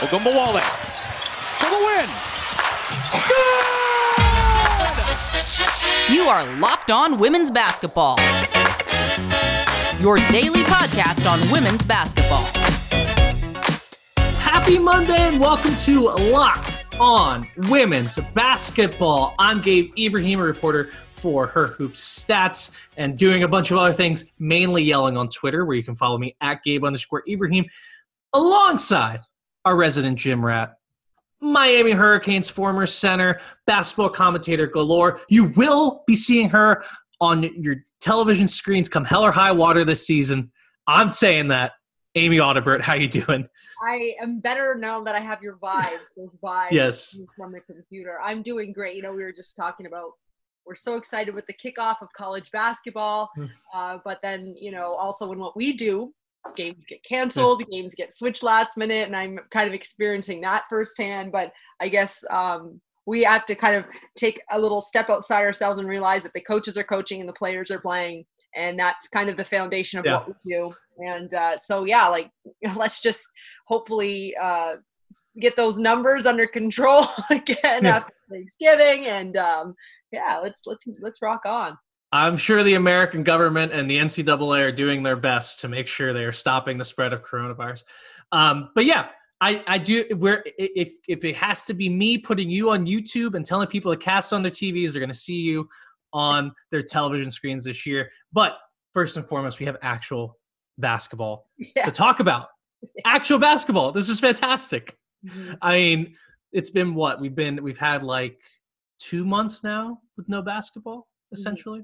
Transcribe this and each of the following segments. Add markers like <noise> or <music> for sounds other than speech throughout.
Ogunbowale for the win. Good! You are Locked On Women's Basketball. Your daily podcast on women's basketball. Happy Monday and welcome to Locked On Women's Basketball. I'm Gabe Ibrahim, a reporter for Her Hoops Stats, and doing a bunch of other things, mainly yelling on Twitter, where you can follow me at Gabe underscore Ibrahim, alongside our resident gym rat, Miami Hurricanes former center, basketball commentator galore. You will be seeing her on your television screens come hell or high water this season. I'm saying that. Amy Audibert, how you doing? I am better now that I have your vibes, <laughs> those vibes Yes. from the computer. I'm doing great. You know, we were just talking about we're so excited with the kickoff of college basketball, Hmm. uh, but then you know also in what we do, games get canceled, games get switched last minute, and I'm kind of experiencing that firsthand. But I guess um, we have to kind of take a little step outside ourselves and realize that the coaches are coaching and the players are playing, and that's kind of the foundation of Yeah. what we do. And uh, so yeah, like <laughs> let's just hopefully uh, get those numbers under control <laughs> again Yeah. after Thanksgiving, and um, yeah, let's let's let's rock on. I'm sure the American government and the NCAA are doing their best to make sure they are stopping the spread of coronavirus. Um, but yeah, I, I do. Where if if it has to be me putting you on YouTube and telling people to cast on their TVs, they're going to see you on their television screens this year. But first and foremost, we have actual basketball Yeah. to talk about. <laughs> Actual basketball. This is fantastic. Mhm. I mean, it's been what we've been. We've had like two months now with no basketball, essentially,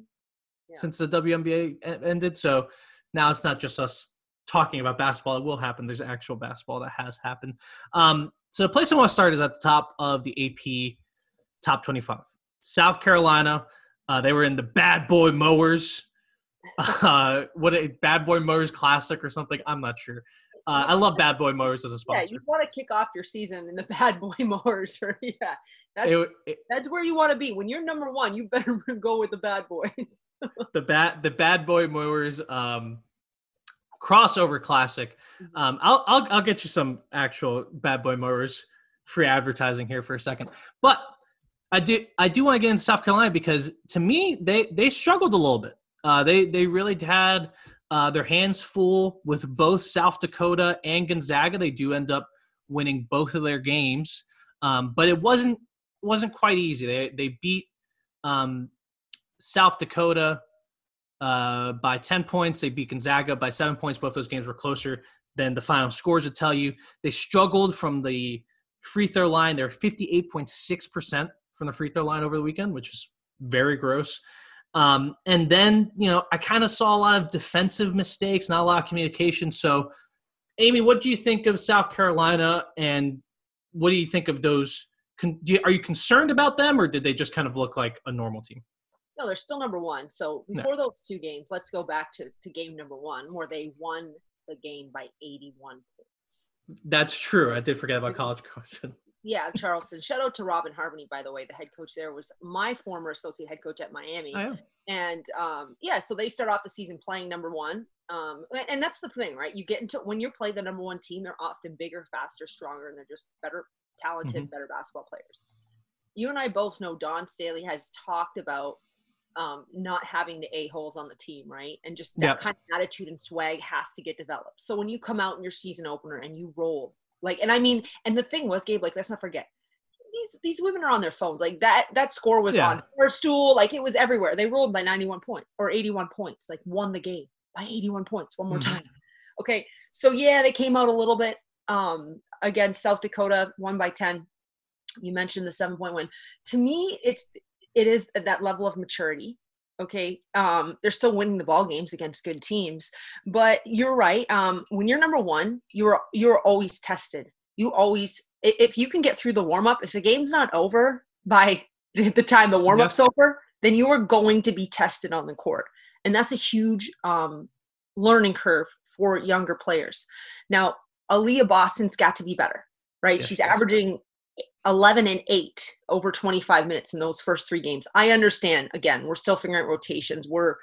Yeah. since the WNBA ended. So now it's not just us talking about basketball. It will happen. There's actual basketball that has happened. Um, so the place I want to start is at the top of the AP top 25. South Carolina. Uh, they were in the Bad Boy Mowers. <laughs> Uh, what a Bad Boy Mowers Classic or something. I'm not sure. Uh, I love Bad Boy Mowers as a sponsor. Yeah, you want to kick off your season in the <laughs> bad boy mowers, or <laughs> yeah, that's It- it- that's where you want to be. When you're number one, you better <laughs> go with the bad boys. the bad the bad boy mowers um crossover classic Mm-hmm. um I'll, I'll i'll get you some actual bad boy mowers free advertising here for a second but i do i do want to get into south carolina because to me they they struggled a little bit uh they they really had uh their hands full with both south dakota and gonzaga they do end up winning both of their games um but it wasn't wasn't quite easy they they beat um south dakota uh, by 10 points. They beat Gonzaga by seven points. Both those games were closer than the final scores would tell you. They struggled from the free throw line. They're 58.6% from the free throw line over the weekend, which is very gross. Um, and then, you know, I kind of saw a lot of defensive mistakes, not a lot of communication. So, Amy, what do you think of South Carolina and what do you think of those? Con- do you, are you concerned about them or did they just kind of look like a normal team? No, they're still number one. So No. before those two games, let's go back to, to game number one, where they won the game by 81 points. That's true. I did forget about college <laughs> coaching. Yeah, Charleston. Shout out to Robin Harmony, by the way. The head coach there was my former associate head coach at Miami. Am. And um, yeah, so they start off the season playing number one. Um, and- that's the thing, right? You get into when you play the number one team, they're often bigger, faster, stronger, and they're just better, talented, better basketball players. You and I both know Dawn Staley has talked about um, not having the a-holes on the team, right? And just that Yep. kind of attitude and swag has to get developed. So when you come out in your season opener and you roll, like, and I mean, and the thing was, Gabe, like, let's not forget, these these women are on their phones. Like that that score was Yeah. on their stool, like it was everywhere. They rolled by 91 points or 81 points, like won the game by 81 points. One more Mhm. time. Okay, so yeah, they came out a little bit um, against South Dakota, one by 10. You mentioned the seven point win. To me, it's it is that level of maturity. Okay, um, they're still winning the ball games against good teams, but you're right. Um, when you're number one, you're you're always tested. You always, if you can get through the warm up, if the game's not over by <laughs> the time the warm up's over, then you are going to be tested on the court, and that's a huge um, learning curve for younger players. Now, Aaliyah Boston's got to be better, right? Yes, She's yes. averaging 11 and 8 over 25 minutes in those first three games. I understand. Again, we're still figuring out rotations. We're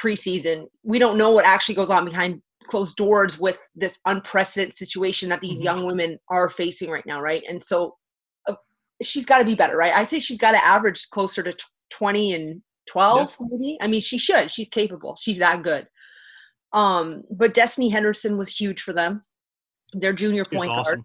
preseason. We don't know what actually goes on behind closed doors with this unprecedented situation that these Mhm. young women are facing right now, right? And so uh, she's got to be better, right? I think she's got to average closer to tw- 20 and 12 maybe. I mean, she should. She's capable. She's that good. Um, but Destiny Henderson was huge for them. Their junior point guard.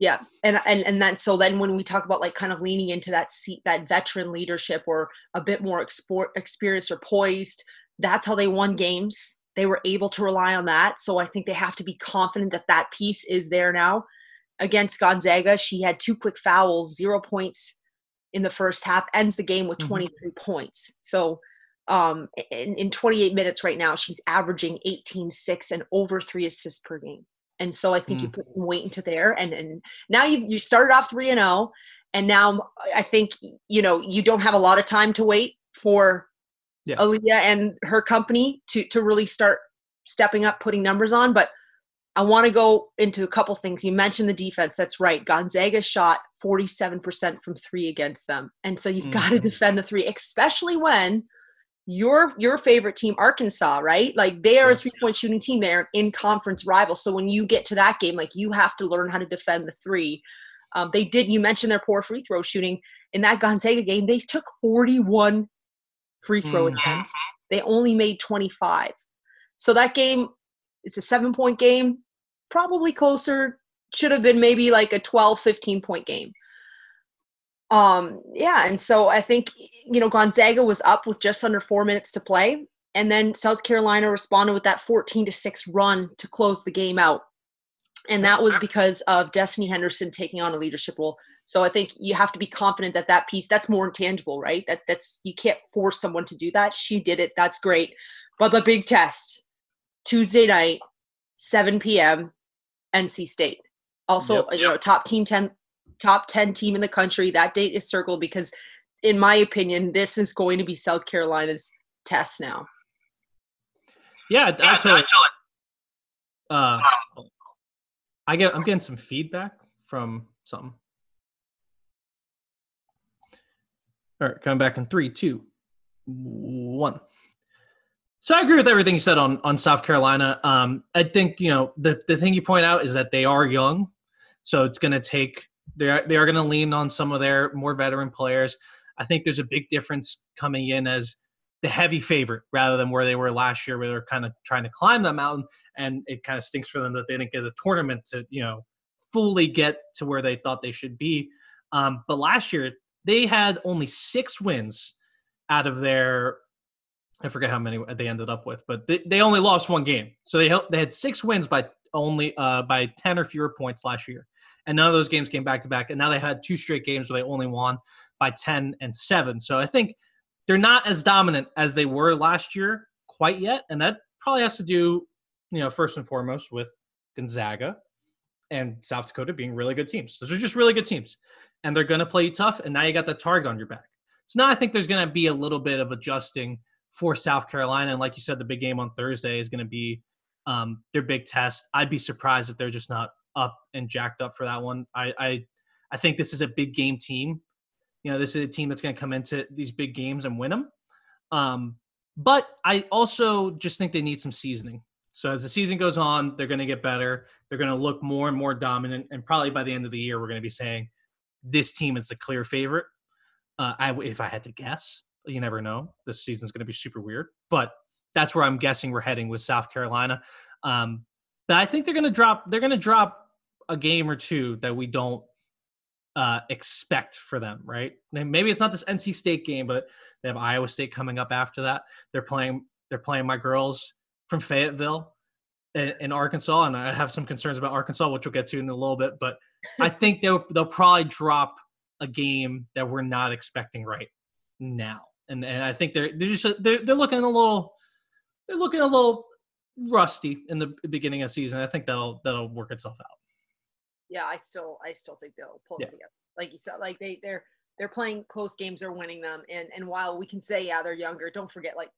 Yeah, and and and then so then when we talk about like kind of leaning into that seat, that veteran leadership or a bit more export experience or poised, that's how they won games. They were able to rely on that. So I think they have to be confident that that piece is there now. Against Gonzaga, she had two quick fouls, zero points in the first half, ends the game with Mhm. 23 points. So um in, in 28 minutes right now, she's averaging 18, 6 and over three assists per game. And so I think you Mm. put some weight into there. And and now you you started off 3 and 0 and now I think you know you don't have a lot of time to wait for Yeah. Aaliyah and her company to to really start stepping up, putting numbers on. But I want to go into a couple things. You mentioned the defense. That's right. Gonzaga shot 47% from three against them. And so you've got to defend the three, especially when your your favorite team, Arkansas, right? Like they are a three point shooting team. They're in conference rival. So when you get to that game, like you have to learn how to defend the three. Um, they did. You mentioned their poor free throw shooting in that Gonzaga game. They took 41 free throw Mhm. attempts. They only made 25. So that game, it's a seven point game, probably closer. Should have been maybe like a 12, 15 point game. Um, yeah, and so I think you know Gonzaga was up with just under four minutes to play, and then South Carolina responded with that 14 to six run to close the game out, and that was because of Destiny Henderson taking on a leadership role. So I think you have to be confident that that piece that's more intangible, right? That that's you can't force someone to do that. She did it. That's great. But the big test Tuesday night, 7 p.m. NC State. Also, Yep. you know, top team 10 top 10 team in the country. That date is circled because in my opinion, this is going to be South Carolina's test now. Yeah, I, I totally. Uh, I get. I'm getting some feedback from something. All right, coming back in three, two, one. So I agree with everything you said on on South Carolina. Um, I think you know the the thing you point out is that they are young, so it's going to take. They are they are going to lean on some of their more veteran players. I think there's a big difference coming in as the heavy favorite rather than where they were last year, where they're kind of trying to climb that mountain, and it kind of stinks for them that they didn't get a tournament to you know fully get to where they thought they should be. Um, but last year they had only six wins out of their I forget how many they ended up with, but they, they only lost one game. So they they had six wins by only uh, by ten or fewer points last year, and none of those games came back to back. And now they had two straight games where they only won by ten and seven. So I think they're not as dominant as they were last year quite yet, and that probably has to do, you know, first and foremost with Gonzaga and South Dakota being really good teams. Those are just really good teams, and they're going to play you tough. And now you got the target on your back. So now I think there's going to be a little bit of adjusting for South Carolina. And like you said, the big game on Thursday is going to be um, their big test. I'd be surprised if they're just not up and jacked up for that one. I, I, I think this is a big game team. You know, this is a team that's going to come into these big games and win them. Um, but I also just think they need some seasoning. So as the season goes on, they're going to get better. They're going to look more and more dominant. And probably by the end of the year, we're going to be saying this team is the clear favorite. Uh, I, if I had to guess, you never know. This season's going to be super weird, but that's where I'm guessing we're heading with South Carolina. Um, but I think they're going to drop. They're going to drop a game or two that we don't uh, expect for them. Right? Maybe it's not this NC State game, but they have Iowa State coming up after that. They're playing. They're playing my girls from Fayetteville in, in Arkansas, and I have some concerns about Arkansas, which we'll get to in a little bit. But I <laughs> think they'll they'll probably drop a game that we're not expecting right now, and and I think they're they're just they're they're looking a little they're looking a little rusty in the beginning of the season. I think that'll that'll work itself out. Yeah, I still I still think they'll pull Yeah. it together. Like you said, like they they're they're playing close games, they're winning them. And and while we can say, yeah, they're younger, don't forget like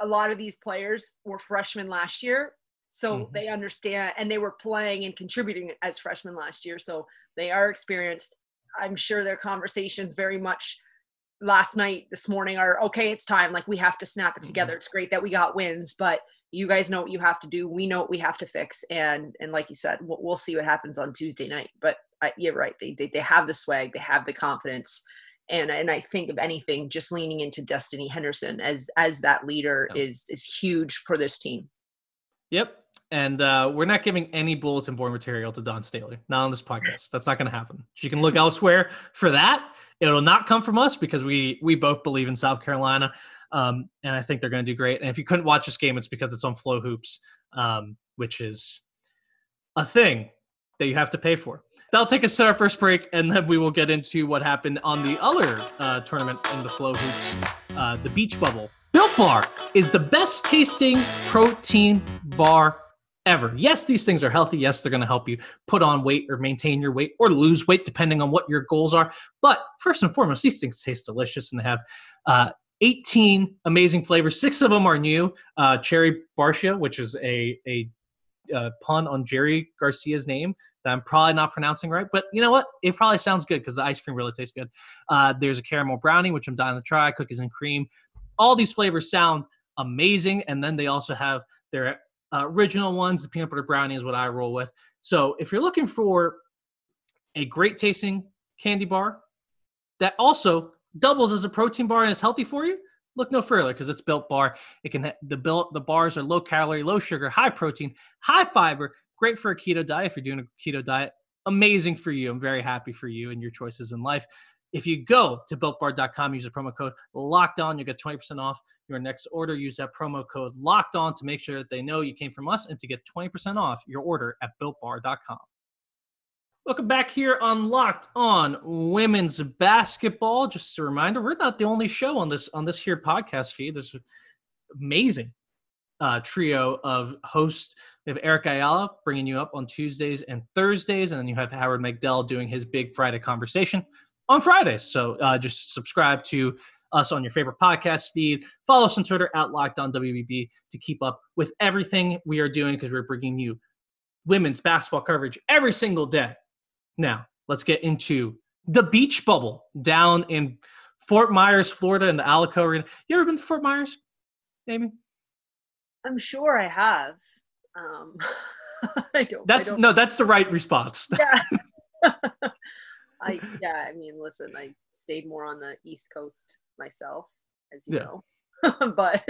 a lot of these players were freshmen last year. So Mhm. they understand and they were playing and contributing as freshmen last year. So they are experienced. I'm sure their conversations very much last night, this morning are okay, it's time. Like we have to snap it Mhm. together. It's great that we got wins, but you guys know what you have to do. We know what we have to fix. And and like you said, we'll, we'll see what happens on Tuesday night. But I, you're right. They, they they have the swag. They have the confidence. And and I think of anything, just leaning into Destiny Henderson as as that leader Yeah. is is huge for this team. Yep. And uh, we're not giving any bulletin board material to Dawn Staley, not on this podcast. That's not going to happen. You can look <laughs> elsewhere for that. It'll not come from us because we we both believe in South Carolina, um, and I think they're going to do great. And if you couldn't watch this game, it's because it's on FloHoops, um, which is a thing that you have to pay for. That'll take us to our first break, and then we will get into what happened on the other uh, tournament in the FloHoops, uh, the Beach Bubble. Built Bar is the best tasting protein bar ever. Yes, these things are healthy. Yes, they're going to help you put on weight or maintain your weight or lose weight, depending on what your goals are. But first and foremost, these things taste delicious and they have uh, 18 amazing flavors. Six of them are new. Uh, cherry Barcia, which is a, a uh, pun on Jerry Garcia's name that I'm probably not pronouncing right, but you know what? It probably sounds good because the ice cream really tastes good. Uh, there's a caramel brownie, which I'm dying to try, cookies and cream. All these flavors sound amazing. And then they also have their uh, original ones. The peanut butter brownie is what I roll with. So if you're looking for a great tasting candy bar that also doubles as a protein bar and is healthy for you, look no further because it's built bar. It can the built the bars are low calorie, low sugar, high protein, high fiber, great for a keto diet if you're doing a keto diet. Amazing for you. I'm very happy for you and your choices in life. If you go to builtbar.com, use the promo code locked on, you'll get 20% off your next order. Use that promo code locked on to make sure that they know you came from us and to get 20% off your order at builtbar.com. Welcome back here on Locked On Women's Basketball. Just a reminder, we're not the only show on this on this here podcast feed. There's amazing uh, trio of hosts. We have Eric Ayala bringing you up on Tuesdays and Thursdays, and then you have Howard Megdal doing his Big Friday conversation on Fridays. So uh, just subscribe to us on your favorite podcast feed. Follow us on Twitter at Locked On WBB to keep up with everything we are doing because we're bringing you women's basketball coverage every single day. Now, let's get into the beach bubble down in Fort Myers, Florida, in the Alico Arena. You ever been to Fort Myers, Amy? I'm sure I have. Um, <laughs> I don't. That's I don't, no, that's the right response. Yeah. <laughs> <laughs> I yeah. I mean, listen. I stayed more on the East Coast myself, as you Yeah. know. but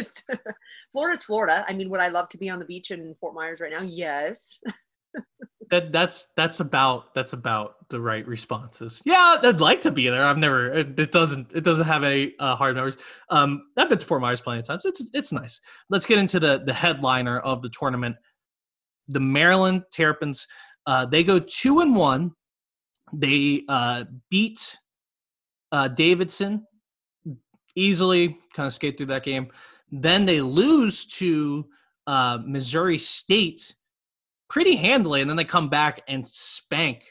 Florida's Florida. I mean, would I love to be on the beach in Fort Myers right now? Yes. That that's that's about that's about the right responses. Yeah, I'd like to be there. I've never. It, it doesn't. It doesn't have any uh, hard numbers. Um, I've been to Fort Myers plenty of times. It's it's nice. Let's get into the the headliner of the tournament. The Maryland Terrapins. Uh, they go two and one. They uh, beat uh, Davidson easily. Kind of skate through that game. Then they lose to uh, Missouri State pretty handily, and then they come back and spank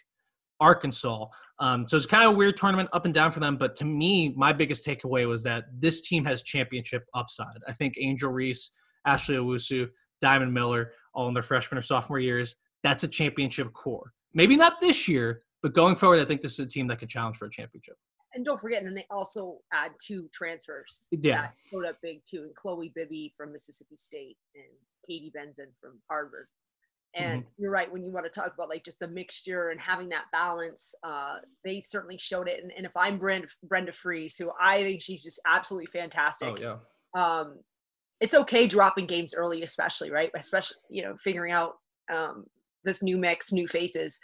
Arkansas. Um, so it's kind of a weird tournament up and down for them. But to me, my biggest takeaway was that this team has championship upside. I think Angel Reese, Ashley Owusu, Diamond Miller, all in their freshman or sophomore years, that's a championship core. Maybe not this year, but going forward, I think this is a team that can challenge for a championship. And don't forget, and they also add two transfers. Yeah. That showed up big too, and Chloe Bibby from Mississippi State and Katie Benson from Harvard. And you're right when you want to talk about like just the mixture and having that balance. Uh, they certainly showed it. And, and if I'm Brenda, Brenda Frese, who I think she's just absolutely fantastic. yeah. um, it's okay dropping games early, especially right, especially you know figuring out um, this new mix, new faces.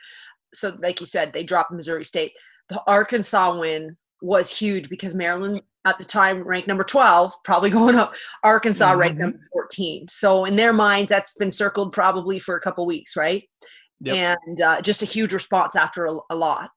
So, like you said, they dropped Missouri State. The Arkansas win was huge because Maryland at the time ranked number 12, probably <laughs> going up. Arkansas ranked Mhm. number 14. So in their minds, that's been circled probably for a couple weeks, right? Yep. And uh, just a huge response after a, a lot.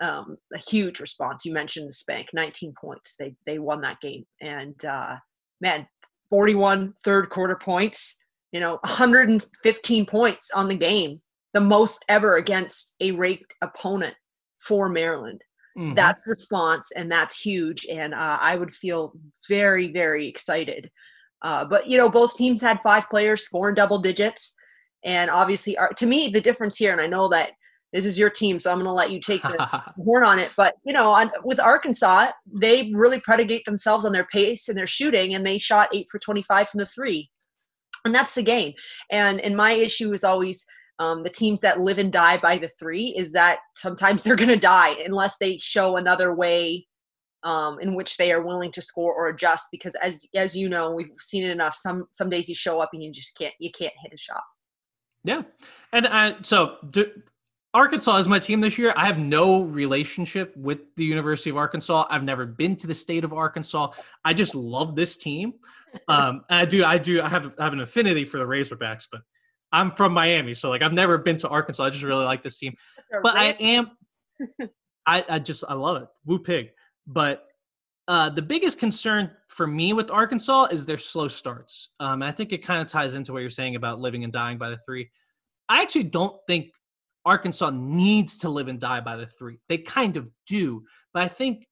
Um, a huge response. You mentioned the spank, 19 points. They they won that game, and uh, man, 41 third quarter points. You know, 115 points on the game, the most ever against a ranked opponent for Maryland Mhm. that's response and that's huge and uh, i would feel very very excited uh, but you know both teams had five players scoring double digits and obviously our, to me the difference here and i know that this is your team so i'm going to let you take the <laughs> horn on it but you know on, with arkansas they really predicate themselves on their pace and their shooting and they shot 8 for 25 from the three and that's the game. And and my issue is always um, the teams that live and die by the three is that sometimes <laughs> they're going to die unless they show another way um, in which they are willing to score or adjust. Because as as you know, we've seen it enough. Some some days you show up and you just can't you can't hit a shot. Yeah, and I, so do, Arkansas is my team this year. I have no relationship with the University of Arkansas. I've never been to the state of Arkansas. I just love this team. Um, I do, I do, I have, I have an affinity for the Razorbacks, but I'm from Miami, so like I've never been to Arkansas. I just really like this team. But I am, <laughs> I, I just, I love it. Woo pig. But uh, the biggest concern for me with Arkansas is their slow starts. Um, and I think it kind of ties into what you're saying about living and dying by the three. I actually don't think Arkansas needs to live and die by the three. They kind of do, but I think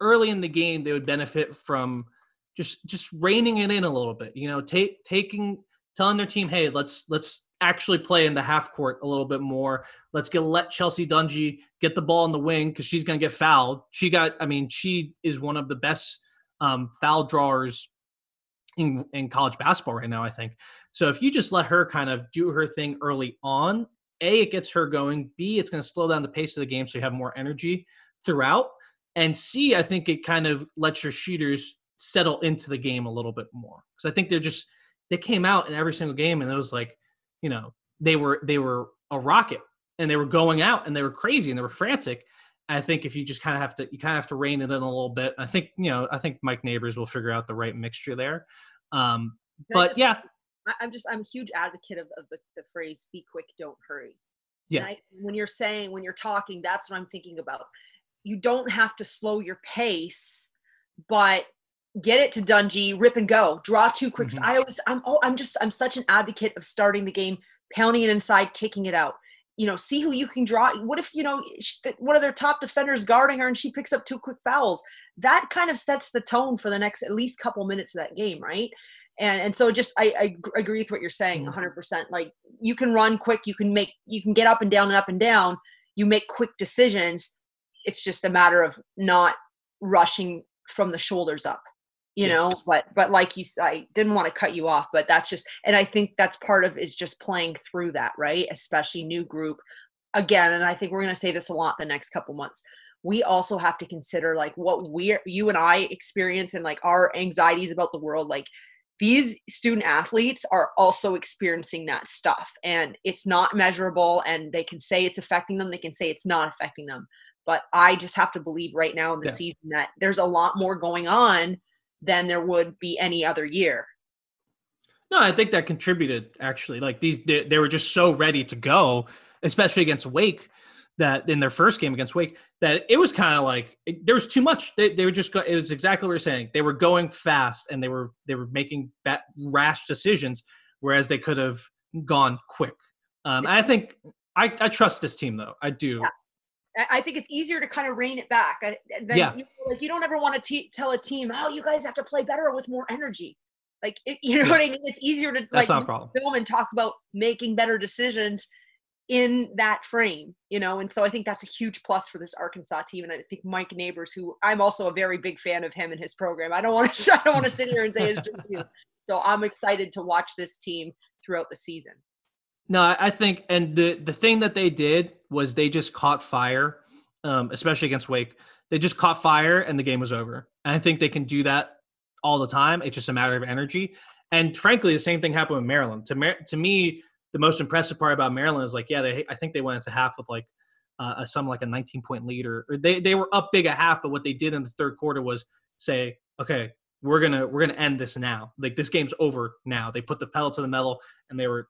early in the game they would benefit from just just reining it in a little bit. You know, take taking telling their team, hey, let's let's actually play in the half court a little bit more. Let's get let Chelsea Dungee get the ball in the wing because she's going to get fouled. She got, I mean, she is one of the best um, foul drawers in in college basketball right now. I think so. If you just let her kind of do her thing early on, a, it gets her going. B, it's going to slow down the pace of the game so you have more energy throughout. And C, I think it kind of lets your shooters settle into the game a little bit more. Because I think they're just they came out in every single game and it was like, you know, they were they were a rocket and they were going out and they were crazy and they were frantic. I think if you just kind of have to you kind of have to rein it in a little bit. I think, you know, I think Mike Neighbors will figure out the right mixture there. Um, but just, yeah, I'm just I'm a huge advocate of, of the, the phrase "be quick, don't hurry." Yeah. I, when you're saying when you're talking, that's what I'm thinking about. You don't have to slow your pace, but get it to Dungee, rip and go, draw two quick. Mm-hmm. I always I'm oh I'm just I'm such an advocate of starting the game, pounding it inside, kicking it out. You know, see who you can draw. What if you know one of their top defenders guarding her and she picks up two quick fouls? That kind of sets the tone for the next at least couple minutes of that game, right? and and so just I, I agree with what you're saying 100% mm-hmm. like you can run quick you can make you can get up and down and up and down you make quick decisions it's just a matter of not rushing from the shoulders up you yes. know but but like you i didn't want to cut you off but that's just and i think that's part of is just playing through that right especially new group again and i think we're going to say this a lot the next couple months we also have to consider like what we're you and i experience and like our anxieties about the world like these student athletes are also experiencing that stuff and it's not measurable and they can say it's affecting them they can say it's not affecting them but i just have to believe right now in the yeah. season that there's a lot more going on than there would be any other year no i think that contributed actually like these they, they were just so ready to go especially against wake that in their first game against Wake that it was kind of like it, there was too much. They, they were just go, it was exactly what you're saying. They were going fast and they were they were making bad, rash decisions, whereas they could have gone quick. Um, I think I, I trust this team though. I do. Yeah. I think it's easier to kind of rein it back. Uh, than, yeah. You know, like you don't ever want to te- tell a team, "Oh, you guys have to play better with more energy." Like it, you know yeah. what I mean? It's easier to That's like film and talk about making better decisions in that frame, you know, and so I think that's a huge plus for this Arkansas team. And I think Mike Neighbors, who I'm also a very big fan of him and his program. I don't want to <laughs> I don't want to sit here and say it's just you. <laughs> So I'm excited to watch this team throughout the season. No, I think, and the the thing that they did was they just caught fire, um, especially against Wake. They just caught fire, and the game was over. And I think they can do that all the time. It's just a matter of energy. And frankly, the same thing happened with Maryland. To to me, the most impressive part about Maryland is like, yeah, they I think they went into half with like uh, some like a 19 point lead, or, or they they were up big at half, but what they did in the third quarter was say, okay, we're gonna we're gonna end this now. Like this game's over now. They put the pedal to the metal and they were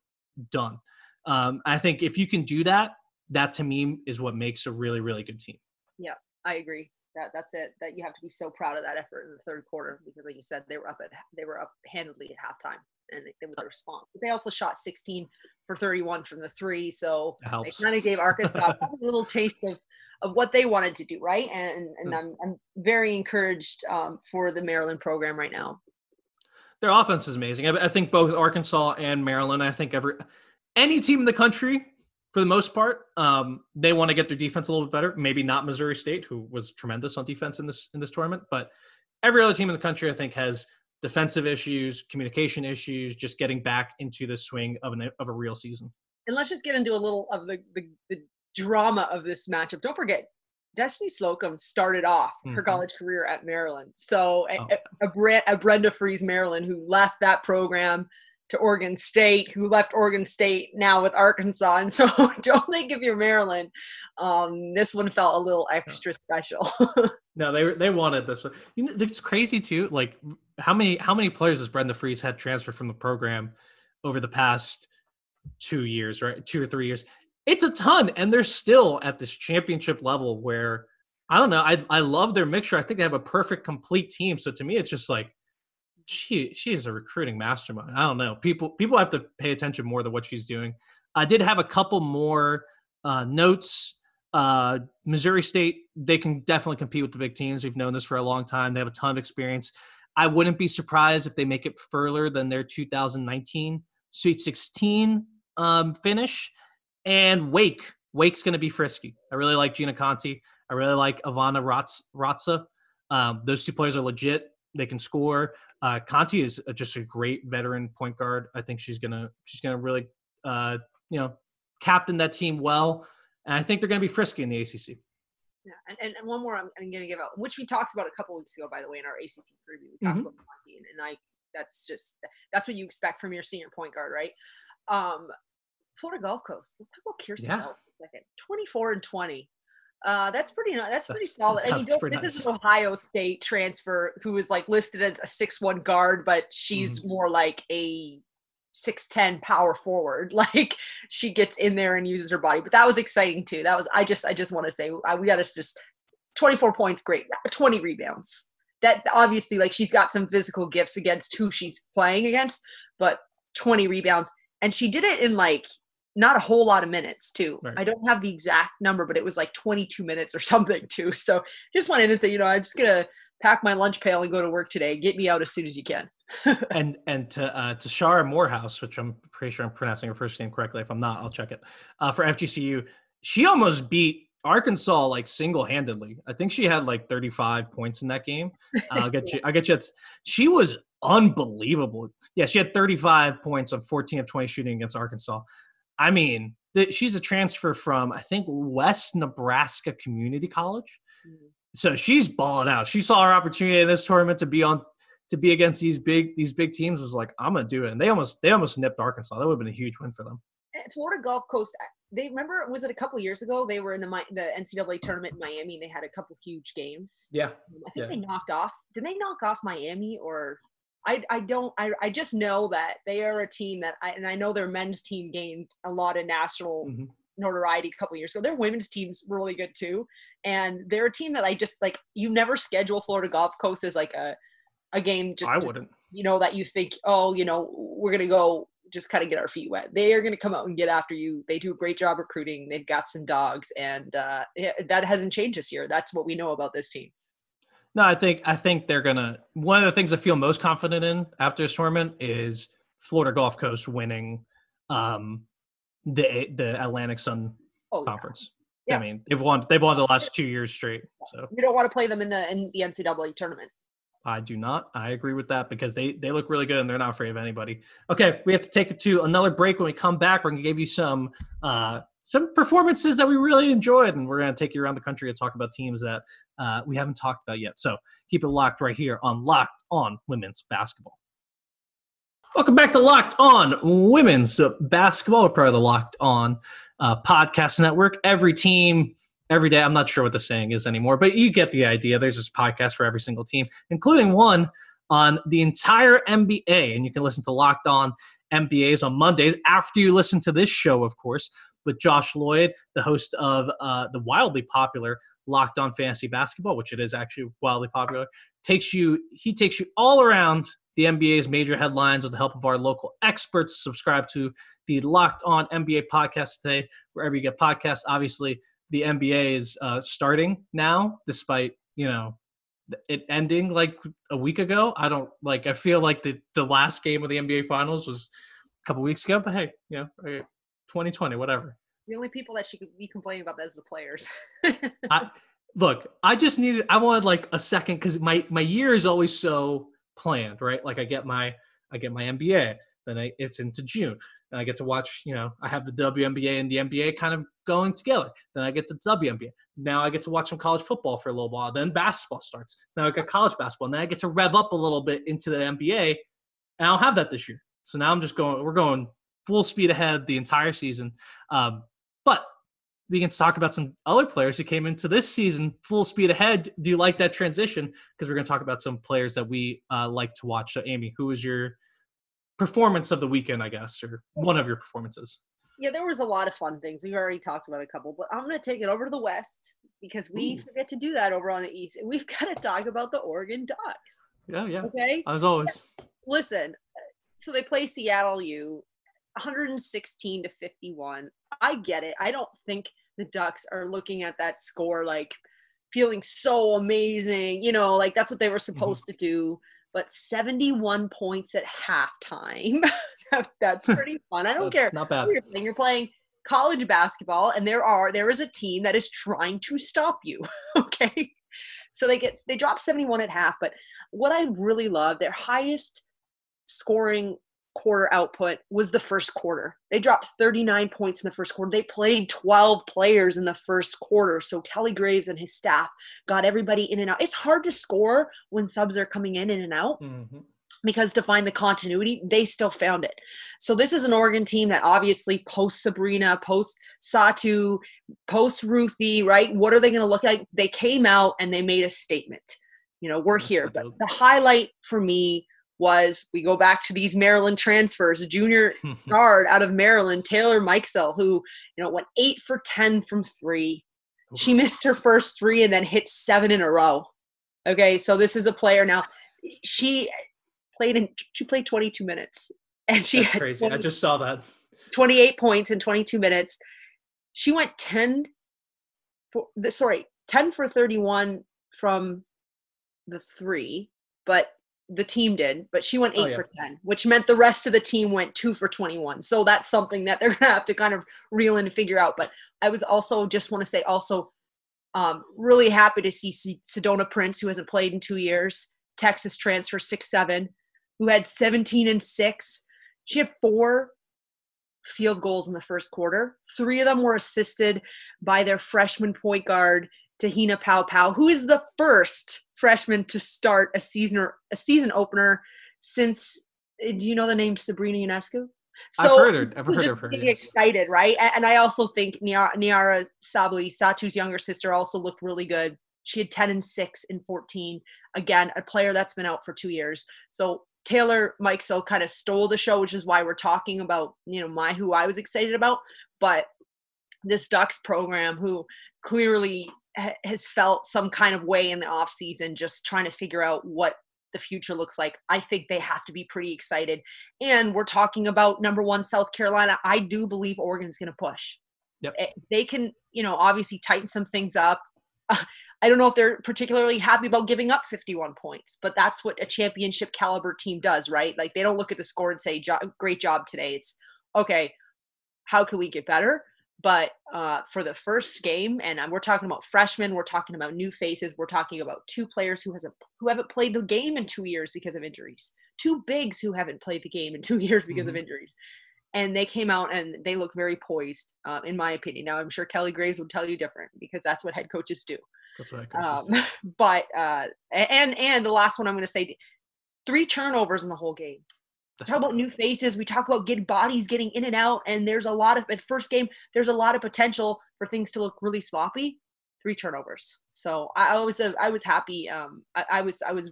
done. Um, I think if you can do that, that to me is what makes a really really good team. Yeah, I agree. That that's it. That you have to be so proud of that effort in the third quarter because, like you said, they were up at they were up handedly at halftime and they, would respond. But they also shot 16 for 31 from the three, so they kind of gave Arkansas <laughs> a little taste of of what they wanted to do, right? And and mm. I'm I'm very encouraged um, for the Maryland program right now. Their offense is amazing. I, I think both Arkansas and Maryland. I think every any team in the country for the most part, um, they want to get their defense a little bit better. Maybe not Missouri State, who was tremendous on defense in this in this tournament, but every other team in the country, I think, has defensive issues, communication issues, just getting back into the swing of an of a real season. And let's just get into a little of the, the, the drama of this matchup. Don't forget, Destiny Slocum started off her Mhm. college career at Maryland. So a, Oh. a, a, a Brenda Frese Maryland who left that program to Oregon State, who left Oregon State now with Arkansas. And so <laughs> don't think if you're Maryland, um, this one felt a little extra special. <laughs> No, they they wanted this one. You know, it's crazy too. Like how many how many players has Brenda Frese had transfer from the program over the past two years, right? Two or three years. It's a ton, and they're still at this championship level where I don't know. I I love their mixture. I think they have a perfect, complete team. So to me, it's just like she she is a recruiting mastermind. I don't know. People people have to pay attention more to what she's doing. I did have a couple more uh, notes. Uh, Missouri State, they can definitely compete with the big teams. We've known this for a long time. They have a ton of experience. I wouldn't be surprised if they make it further than their 2019 Sweet 16 um, finish. And Wake, Wake's going to be frisky. I really like Gina Conti. I really like Ivana Raca. Um, those two players are legit. They can score. Uh, Conti is just a great veteran point guard. I think she's gonna she's gonna really uh, you know captain that team well. And I think they're going to be frisky in the ACC. Yeah, and, and, and one more I'm, I'm going to give out, which we talked about a couple weeks ago, by the way, in our ACC preview. We talked Mhm. about Monty, and, and I that's just that's what you expect from your senior point guard, right? Um, Florida Gulf Coast. Let's talk about Kierstan Yeah. Bell for a second. 24 and 20. Uh, that's pretty. ni- That's pretty That's- solid. that And you don't, pretty this is Ohio State transfer who is like listed as a six one guard, but she's Mm-hmm. more like a six ten power forward. <laughs> Like she gets in there and uses her body. But that was exciting too. That was. I just. I just want to say I, we got to just 24 points, great. 20 rebounds. That obviously, like, she's got some physical gifts against who she's playing against, but 20 rebounds. And she did it in like not a whole lot of minutes, too. Right. I don't have the exact number, but it was like 22 minutes or <laughs> something, too. So just wanted to say, you know, I'm just going to pack my lunch pail and go to work today. Get me out as soon as you can. <laughs> and and to uh, to Shara Morehouse, which I'm pretty sure I'm pronouncing her first name correctly. If I'm not, I'll check it. Uh, for FGCU, she almost beat Arkansas like single handedly. I think she had like 35 points in that game. I'll get you. I'll get you. She was unbelievable. Yeah, she had 35 points on 14 of 20 shooting against Arkansas. I mean, th- she's a transfer from I think West Nebraska Community College. Mhm. So she's balling out. She saw her opportunity in this tournament to be on to be against these big these big teams was like I'm gonna do it, and they almost they almost nipped Arkansas. That would have been a huge win for them. Florida Gulf Coast, they remember, was it a couple years ago? They were in the, the NCAA tournament in Miami and they had a couple huge games. Yeah, I think Yeah. they knocked off. Did they knock off Miami or? I, I don't I, I just know that they are a team that I and I know their men's team gained a lot of national Mhm. notoriety a couple years ago. Their women's team's really good too, and they're a team that I just like. You never schedule Florida Gulf Coast as like a a game. Just, I wouldn't. you know that you think oh you know we're gonna go just kind of get our feet wet. They are gonna come out and get after you. They do a great job recruiting. They've got some dogs, and uh, that hasn't changed this year. That's what we know about this team. No, I think I think they're gonna. One of the things I feel most confident in after this tournament is Florida Gulf Coast winning um, the the Atlantic Sun Oh. Conference. Yeah. I mean, they've won they've won the last two years straight. So you don't want to play them in the in the NCAA tournament. I do not. I agree with that because they they look really good and they're not afraid of anybody. Okay, we have to take it to another break. When we come back, we're gonna give you some uh, some performances that we really enjoyed, and we're gonna take you around the country to talk about teams that uh, we haven't talked about yet. So keep it locked right here on Locked On Women's Basketball. Welcome back to Locked On Women's Basketball, a part of the Locked On uh, Podcast Network. Every team, every day. I'm not sure what the saying is anymore, but you get the idea. There's this podcast for every single team, including one on the entire NBA. And you can listen to Locked On MBAs on Mondays after you listen to this show, of course, with Josh Lloyd, the host of uh, the wildly popular Locked On Fantasy Basketball, which it is actually wildly popular. Takes you, he takes you all around the NBA's major headlines with the help of our local experts. Subscribe to the Locked On NBA podcast today, wherever you get podcasts. Obviously, the NBA is uh, starting now, despite you know it ending like a week ago. I don't like. I feel like the the last game of the NBA Finals was a couple weeks ago. But hey, you know, 2020, whatever. The only people that should be complaining about that is the players. <laughs> I, look, I just needed. I wanted like a second because my my year is always so planned, right? Like I get my I get my NBA, then I, it's into June, and I get to watch. You know, I have the WNBA and the NBA kind of going together. Then I get the WNBA. Now I get to watch some college football for a little while. Then basketball starts. Now I got college basketball. Now I get to rev up a little bit into the NBA, and I don't have that this year. So now I'm just going. We're going full speed ahead the entire season. Um, but we can talk about some other players who came into this season full speed ahead. Do you like that transition? Because we're going to talk about some players that we uh, like to watch. So, Amy, who was your performance of the weekend, I guess, or one of your performances? Yeah, there was a lot of fun things. We've already talked about a couple, but I'm going to take it over to the West because we Ooh. forget to do that over on the East. And we've <laughs> got to talk about the Oregon Ducks. Yeah, yeah. Okay. As always. Listen, so they play Seattle U 116 to 51. I get it. I don't think the Ducks are looking at that score like feeling so amazing. You know, like that's what they were mm-hmm. supposed mm-hmm. to do. But 71 points at halftime. <laughs> that, that's pretty <laughs> fun. I don't care. Not bad. You're playing, you're playing college basketball, and there are there is a team that is trying to stop you. <laughs> okay. So they get they drop 71 at half. But what I really love, their highest scoring quarter output was the first quarter. They dropped 39 points in the first quarter. They played 12 players in the first quarter. So Kelly Graves and his staff got everybody in and out. It's hard to score when subs are coming in, in and out. Mm-hmm. Because to find the continuity, they still found it. So this is an Oregon team that obviously post Sabrina, post Satou, post Ruthie, right? What are they going to look like? They came out and they made a statement. You know, we're here. But the highlight for me was we go back to these Maryland transfers, junior <laughs> guard out of Maryland, Taylor Mikesell, who, you know, went eight for 10 from three. She missed her first three and then hit seven in a row. Okay, so this is a player now. She played in she played 22 minutes <laughs> and she That's crazy. 20, I just saw that. 28 points in 22 minutes. She went 10 for the sorry, 10 for 31 from the three, but the team did, but she went oh, eight oh, yeah. for 10, which meant the rest of the team went two for 21. So that's something that they're <laughs> going to have to kind of reel in and figure out. But I was also just want to say also um, really happy to see Sedona Prince, who hasn't played in two years, Texas transfer six seven, who had 17 and six. She had four field goals in the first quarter. Three of them were assisted by their freshman point guard, Te-Hina Paopao, who is the first freshman to start a season or a season opener since. Eh, do you know the name Sabrina Ionescu? So I've heard her. I've heard of her. Getting yes. excited, right? And I also think Nyara, Nyara Sabally, Satou's younger sister, also looked really good. She had 10 and 6 in 14. Again, a player that's been out for two years. So Taylor Mikesell kind of stole the show, which is why we're talking about, you know, my who I was excited about. But this Ducks program, who clearly has felt some kind of way in the off season, just trying to figure out what the future looks like. I think they have to be pretty excited. And we're talking about number one, South Carolina. I do believe Oregon's going to push. Yep. Eh, they can, you know, obviously tighten some things up. <laughs> I don't know if they're particularly happy about giving up 51 points, but that's what a championship caliber team does, right? Like they don't look at the score and say, "Great job today." It's okay. How can we get better? But uh, for the first game, and we're talking about freshmen, we're talking about new faces, we're talking about two players who hasn't who haven't played the game in two years because of injuries, two bigs who haven't played the game in two <laughs> years because mm-hmm. of injuries, and they came out and they look very poised, uh, in my opinion. Now I'm sure Kelly Graves would tell you different because that's what head coaches do. That's what um, <laughs> but uh, and and the last one I'm going to say, three turnovers in the whole game. That's talk about new faces. We talk about getting bodies getting in and out, and there's a lot of at first game. There's a lot of potential for things to look really sloppy. Three turnovers. So I, was uh, I was happy. Um, I, I was I was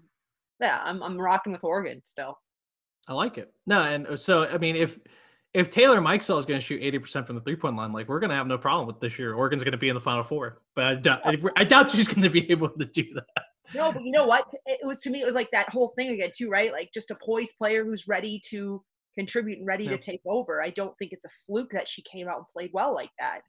yeah. I'm I'm rocking with Oregon still. I like it. No, and uh, so I mean if if Taylor Mikesell is going to shoot 80% from the three point line, like we're going to have no problem with this year. Oregon's going to be in the final four, but I doubt, I doubt she's going to be able to do that. No, but you know what? It was to me, it was like that whole thing again, too, right? Like just a poised player who's ready to contribute and ready yeah. to take over. I don't think it's a fluke that she came out and played well like that.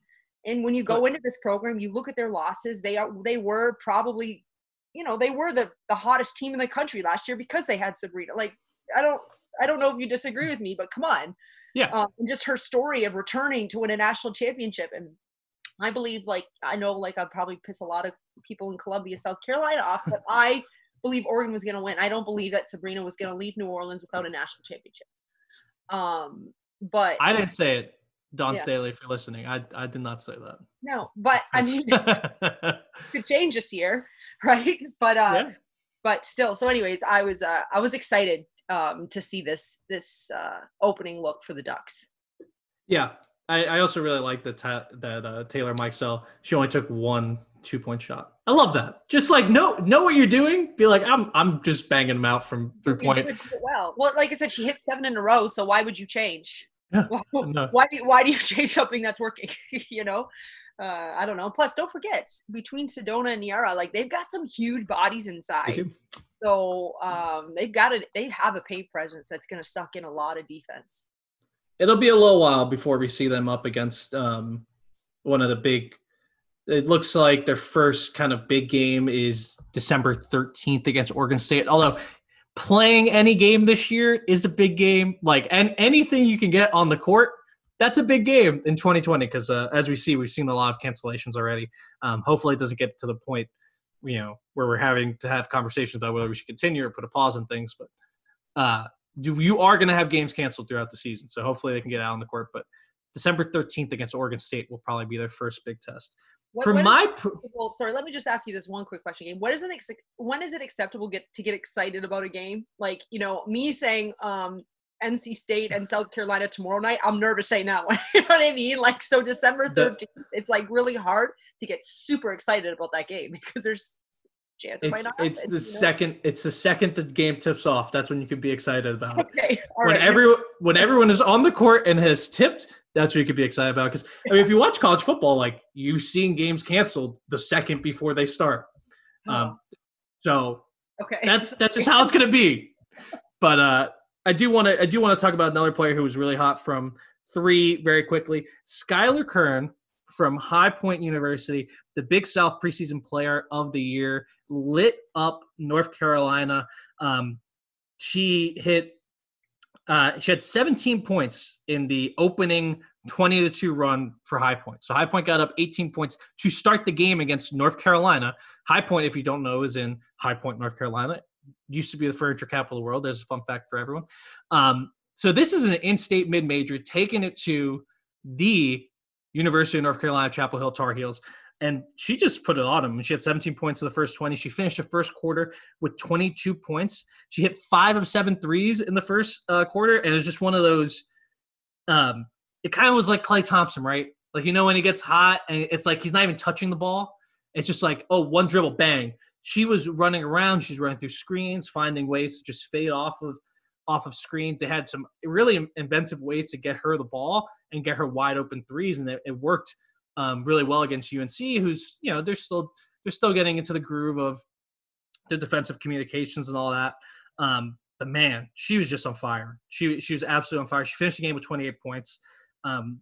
And when you go but, into this program, you look at their losses. They are they were probably, you know, they were the the hottest team in the country last year because they had Sabrina. Like I don't I don't know if you disagree with me, but come on. Yeah. Um, and just her story of returning to win a national championship and I believe, like, I know, like, I'll probably piss a lot of people in Columbia, South Carolina off, but <laughs> I believe Oregon was going to win. I don't believe that Sabrina was going to leave New Orleans without a national championship. Um, but I didn't say it, Dawn Yeah. Staley, if you're listening. I I did not say that. no, but I mean, <laughs> could change this year, <laughs> right? But uh, yeah. but still. So, anyways, I was uh, I was excited um to see this this uh, opening look for the Ducks. Yeah, I, I also really like that ta- that uh, Taylor Mikesell. She only took one two point shot. I love that. Just like know know what you're doing. Be like I'm I'm just banging them out from three point. Well, well, like I said, she hit seven in a row. So why would you change? Yeah, <laughs> Why- no. Why do why do you <laughs> change something that's working? <laughs> you know, uh, I don't know. Plus, don't forget between Sedona and Nyara, like they've got some huge bodies inside. So um, they've got it. They have a paint presence that's going to suck in a lot of defense. It'll be a little while before we see them up against um, one of the big. It looks like their first kind of big game is December 13th against Oregon State. Although playing any game this year is a big game. Like and anything you can get on the court, that's a big game in 2020. Because uh, as we see, we've seen a lot of cancellations already. Um, hopefully, it doesn't get to the point, you know, where we're having to have conversations about whether we should continue or put a pause on things. But uh, you are going to have games canceled throughout the season. So hopefully they can get out on the court. But December 13th against Oregon State will probably be their first big test. What- For what my pr- well, sorry, let me just ask you this one quick question. Game. What is an ex- when is it acceptable get to get excited about a game? Like you know, me saying um, NC State and South Carolina tomorrow night. I'm nervous saying that <laughs> one. you know what I mean? Like so, December The- 13th. It's like really hard to get super excited about that game <laughs> because there's chance it might it's not. it's the you know? second it's the second the game tips off. That's when you can be excited about it. <laughs> Okay, when right. everyone when everyone is on the court and has tipped, that's what you could be excited about. Because I mean, if you watch college football, like you've seen games canceled the second before they start. Um, so okay. that's that's just how it's <laughs> gonna be. But uh, I do want to I do want to talk about another player who was really hot from three very quickly. Skylar Curran from High Point University, the Big South preseason player of the year, lit up North Carolina. Um, she hit. Uh, she had 17 points in the opening 20 to 2 run for High Point. So High Point got up 18 points to start the game against North Carolina. High Point, if you don't know, is in High Point, North Carolina. Used to be the furniture capital of the world. There's a fun fact for everyone. Um, so this is an in-state mid-major, taking it to the University of North Carolina Chapel Hill Tar Heels, and she just put it on them. She had 17 points in the first 20. She finished the first quarter with 22 points. She hit five of seven threes in the first uh, quarter, and it was just one of those. Um, it kind of was like Klay Thompson, right? Like you know when he gets hot, and it's like he's not even touching the ball. It's just like oh, one dribble, bang. She was running around. She's running through screens, finding ways to just fade off of off of screens. They had some really inventive ways to get her the ball and get her wide open threes, and it, it worked um, really well against UNC, who's you know they're still they're still getting into the groove of their defensive communications and all that. Um, but man, she was just on fire. She she was absolutely on fire. She finished the game with 28 points. Um,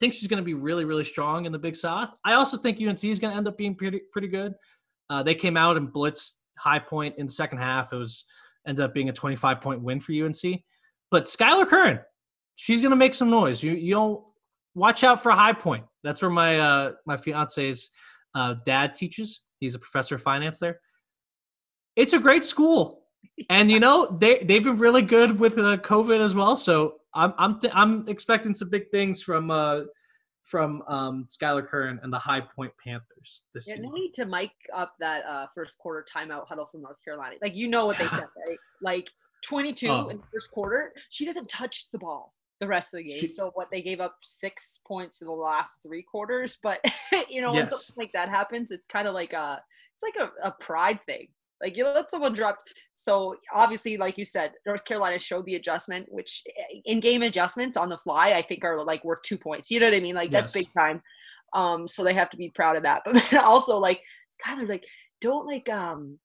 think she's going to be really really strong in the Big South. I also think UNC is going to end up being pretty pretty good. Uh, they came out and blitzed High Point in the second half. It was ended up being a 25 point win for UNC. But Skylar Curran, she's going to make some noise. You you don't watch out for High Point. That's where my uh, my fiance's uh, dad teaches. He's a professor of finance there. It's a great school, and you know they they've been really good with uh, COVID as well. So I'm I'm th- I'm expecting some big things from uh, from um, Skylar Curran and the High Point Panthers this Yeah, season. no need to mic up that uh, first quarter timeout huddle from North Carolina. Like you know what they said, <laughs> right? Like 22 Oh. in the first quarter, she doesn't touch the ball the rest of the game. She- so what they gave up six points in the last three quarters, but <laughs> you know when something like that happens, it's kind of like a it's like a, a pride thing. Like you let someone drop. So obviously, like you said, North Carolina showed the adjustment, which in game adjustments on the fly, I think are like worth two points. You know what I mean? Like that's big time. Um, so they have to be proud of that. <laughs> But also like it's kind of like don't like um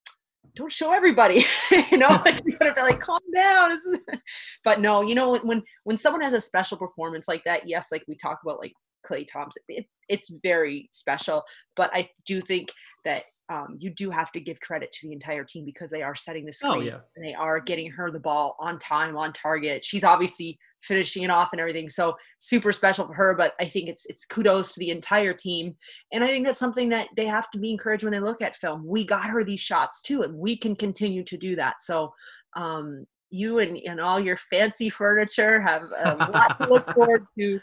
don't show everybody, <laughs> you know, <laughs> like you gotta like calm down. <laughs> But no, you know when when when someone has a special performance like that, yes, like we talk about like Klay Thompson, it, it's very special. But I do think that um, you do have to give credit to the entire team because they are setting the screen Oh yeah. and they are getting her the ball on time, on target. She's obviously finishing it off and everything. So super special for her. But I think it's it's kudos to the entire team. And I think that's something that they have to be encouraged when they look at film. We got her these shots too, and we can continue to do that. So um, you and, and all your fancy furniture have a lot to look forward <laughs> to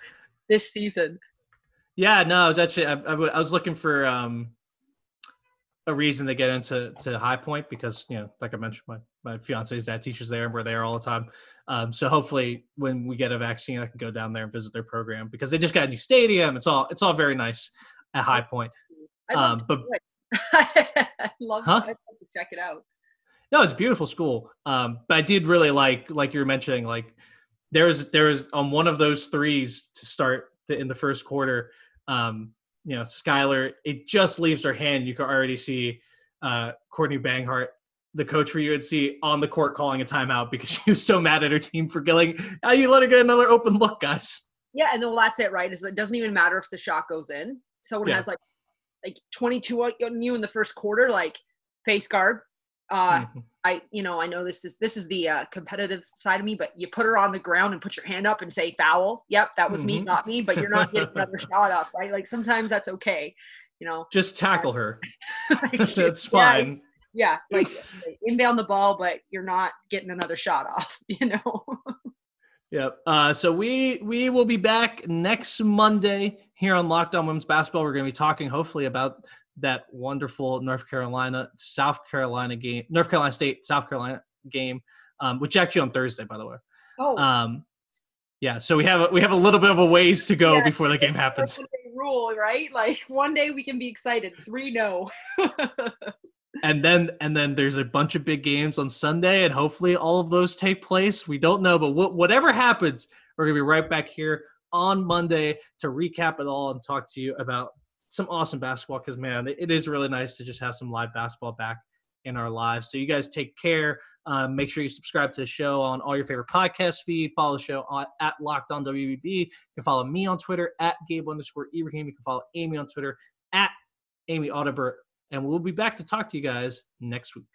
this season. Yeah, no, I was actually I was looking for um a reason to get into to High Point because you know, like I mentioned, my my fiance's dad teaches there and we're there all the time. Um, so hopefully, when we get a vaccine, I can go down there and visit their program because they just got a new stadium. It's all it's all very nice at High Point. Um, but it. <laughs> I'd love, Huh? I'd love to check it out. No, it's a beautiful school. Um, but I did really like, like you were mentioning, like there was there was on one of those threes to start to, in the first quarter. Um, you know, Skylar, it just leaves her hand. You can already see uh, Courtney Banghart, the coach for UNC, on the court calling a timeout because <laughs> she was so mad at her team for killing. How you let her get another open look, guys? Yeah, and well, that's it, right? Is it doesn't even matter if the shot goes in. Someone Yeah. has like like 22 on you in the first quarter, like face guard. Uh, Mhm. I, you know, I know this is this is the uh, competitive side of me, but you put her on the ground and put your hand up and say foul. Yep, that was me, Mhm. not me. But you're not getting another <laughs> shot up, right? Like sometimes that's okay, you know. Just tackle her. <laughs> Like, <laughs> That's yeah, fine. Yeah, like inbound the ball, but you're not getting another shot off. You know. Yep. Uh, so we we will be back next Monday here on Locked On Women's Basketball. We're going to be talking hopefully about that wonderful North Carolina South Carolina game, North Carolina State South Carolina game, um, which actually on Thursday, by the way. Oh, Um, yeah. So we have a, we have a little bit of a ways to go Yeah. before the game happens. rule, right? Like <laughs> one day we can be excited. Three no. <laughs> and then and then there's a bunch of big games on Sunday, and hopefully all of those take place. We don't know, but wh- whatever happens, we're gonna be right back here on Monday to recap it all and talk to you about some awesome basketball. Because man, it- is really nice to just have some live basketball back in our lives. So you guys take care. Um, make sure you subscribe to the show on all your favorite podcast feed. Follow the show on, at Locked On WBB. You can follow me on Twitter at Gabe underscore Ibrahim. You can follow Amy on Twitter at Amy Audibert. And we'll be back to talk to you guys next week.